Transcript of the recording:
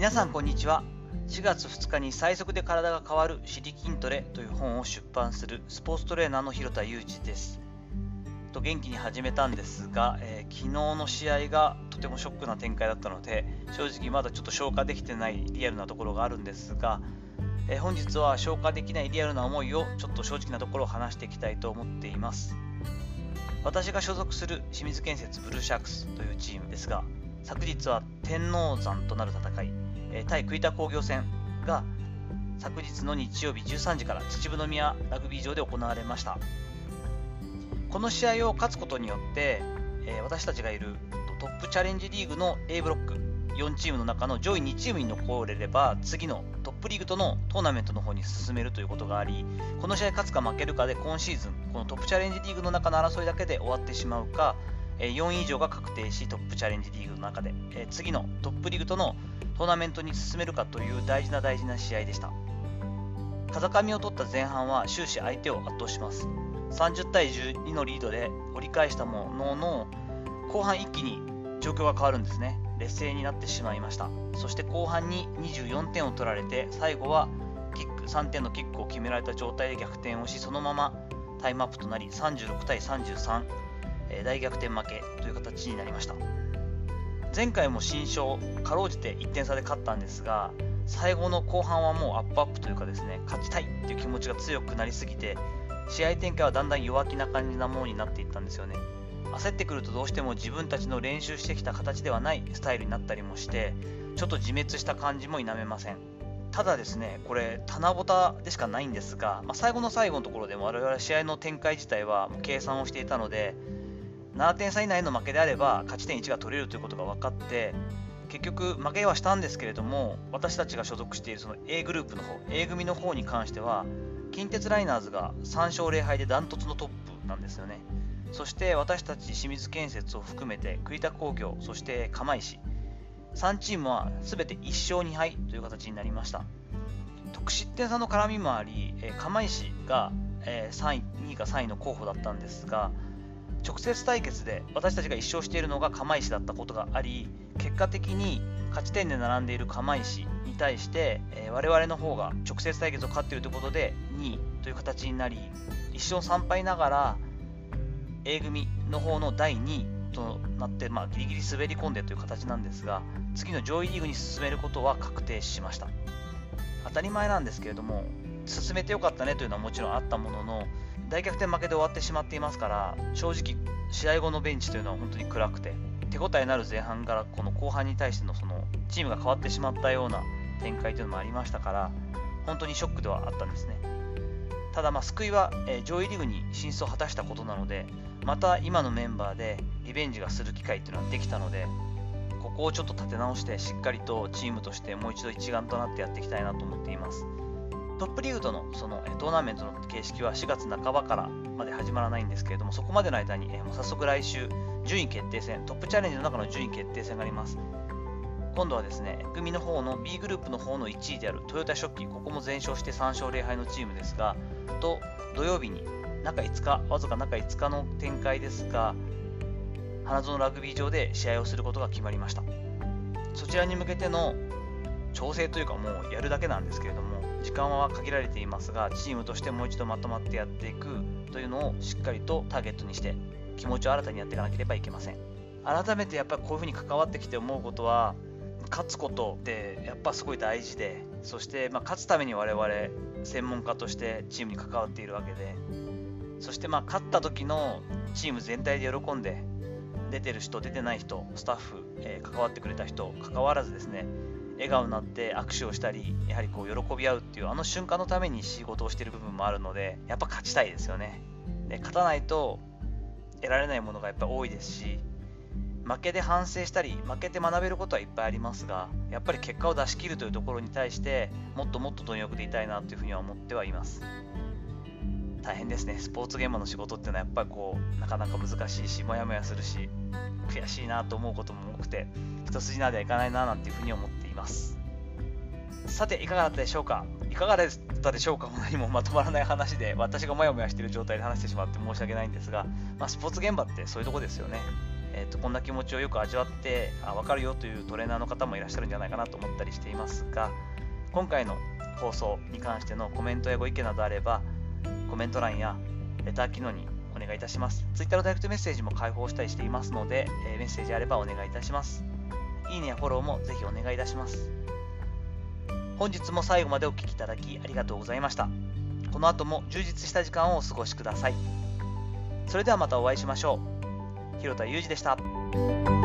皆さんこんにちは。4月2日に最速で体が変わる「シリ筋トレ」という本を出版するスポーツトレーナーの広田裕二です。と元気に始めたんですが、えー、昨日の試合がとてもショックな展開だったので正直まだちょっと消化できてないリアルなところがあるんですが、えー、本日は消化できないリアルな思いをちょっと正直なところを話していきたいと思っています。私が所属する清水建設ブルーシャークスというチームですが昨日は天王山となる戦い、えー、対栗田工業戦が昨日の日曜日13時から秩父宮ラグビー場で行われました。この試合を勝つことによって、え、私たちがいるトップチャレンジリーグの A ブロック4チームの中の上位2チームに残れれば次のトップリーグとのトーナメントの方に進めるということがありこの試合勝つか負けるかで今シーズンこのトップチャレンジリーグの中の争いだけで終わってしまうか4位以上が確定しトップチャレンジリーグの中で次のトップリーグとのトーナメントに進めるかという大事な大事な試合でした。風上を取った前半は終始相手を圧倒します。30対12のリードで折り返したものの後半一気に状況が変わるんですね。劣勢になってしまいました。そして後半に24点を取られて最後はキック3点のキックを決められた状態で逆転をしそのままタイムアップとなり36対33え大逆転負けという形になりました。前回も新勝かろうじて1点差で勝ったんですが最後の後半はもうアップアップというかですね勝ちたいっていう気持ちが強くなりすぎて試合展開はだんだん弱気な感じなものになっていったんですよね。焦ってくるとどうしても自分たちの練習してきた形ではないスタイルになったりもしてちょっと自滅した感じも否めません。ただですねこれ棚ぼたでしかないんですが、まあ、最後の最後のところでも我々試合の展開自体は計算をしていたので7点差以内の負けであれば勝ち点1が取れるということが分かって結局負けはしたんですけれども私たちが所属しているその A グループの方 A 組の方に関しては近鉄ライナーズが3勝0敗でダントツのトップなんですよね。そして私たち清水建設を含めて栗田工業そして釜石3チームは全て1勝2敗という形になりました。得失点差の絡みもあり釜石が3位2位か3位の候補だったんですが直接対決で私たちが1勝しているのが釜石だったことがあり結果的に勝ち点で並んでいる釜石に対して、えー、我々の方が直接対決を勝っているということで2位という形になり1勝3敗ながら A 組の方の第2位となって、まあ、ギリギリ滑り込んでという形なんですが次の上位リーグに進めることは確定しました。当たり前なんですけれども進めてよかったねというのはもちろんあったものの大逆転負けで終わってしまっていますから正直試合後のベンチというのは本当に暗くて手応えのある前半からこの後半に対してのそのチームが変わってしまったような展開というのもありましたから本当にショックではあったんですね。ただまあ救いは、え上位リーグに進出を果たしたことなのでまた今のメンバーでリベンジがする機会っていうのはできたのでここをちょっと立て直してしっかりとチームとしてもう一度一丸となってやっていきたいなと思っています。トップリーグとのそのトーナメントの形式は4月半ばからまで始まらないんですけれども、そこまでの間に、えもう早速来週、順位決定戦、トップチャレンジの中の順位決定戦があります。今度はですね、組の方の B グループの方の1位であるトヨタ食器、ここも全勝して3勝0敗のチームですが、と土曜日に中5日、わずか中5日の展開ですが、花園ラグビー場で試合をすることが決まりました。そちらに向けての調整というかもうやるだけなんですけれども、時間は限られていますがチームとしてもう一度まとまってやっていくというのをしっかりとターゲットにして気持ちを新たにやっていかなければいけません。改めてやっぱりこういうふうに関わってきて思うことは勝つことってやっぱすごい大事でそしてま勝つために我々専門家としてチームに関わっているわけでそしてまあ勝った時のチーム全体で喜んで出てる人出てない人スタッフ、えー、関わってくれた人関わらずですね笑顔になって握手をしたりやはりこう喜び合うっていうあの瞬間のために仕事をしてる部分もあるのでやっぱ勝ちたいですよね。で勝たないと得られないものがやっぱ多いですし負けで反省したり負けて学べることはいっぱいありますがやっぱり結果を出し切るというところに対してもっともっと貪欲でいたいなというふうには思ってはいます。大変ですね。スポーツ現場の仕事っていうのはやっぱりこうなかなか難しいしモヤモヤするし悔しいなと思うこともくて一筋縄ではいかないななんていうふうに思っています。さていかがだったでしょうか？いかがだったでしょうか？も何もまとまらない話で私がモヤモヤしている状態で話してしまって申し訳ないんですが、まあ、スポーツ現場ってそういうとこですよね、えーと、こんな気持ちをよく味わってあ分かるよというトレーナーの方もいらっしゃるんじゃないかなと思ったりしていますが今回の放送に関してのコメントやご意見などあればコメント欄やレター機能に願いいたします。Twitter のダイレクトメッセージも開放したりしていますので、え、メッセージあればお願いいたします。いいねやフォローもぜひお願いいたします。本日も最後までお聴きいただきありがとうございました。この後も充実した時間をお過ごしください。それではまたお会いしましょう。広田裕二でした。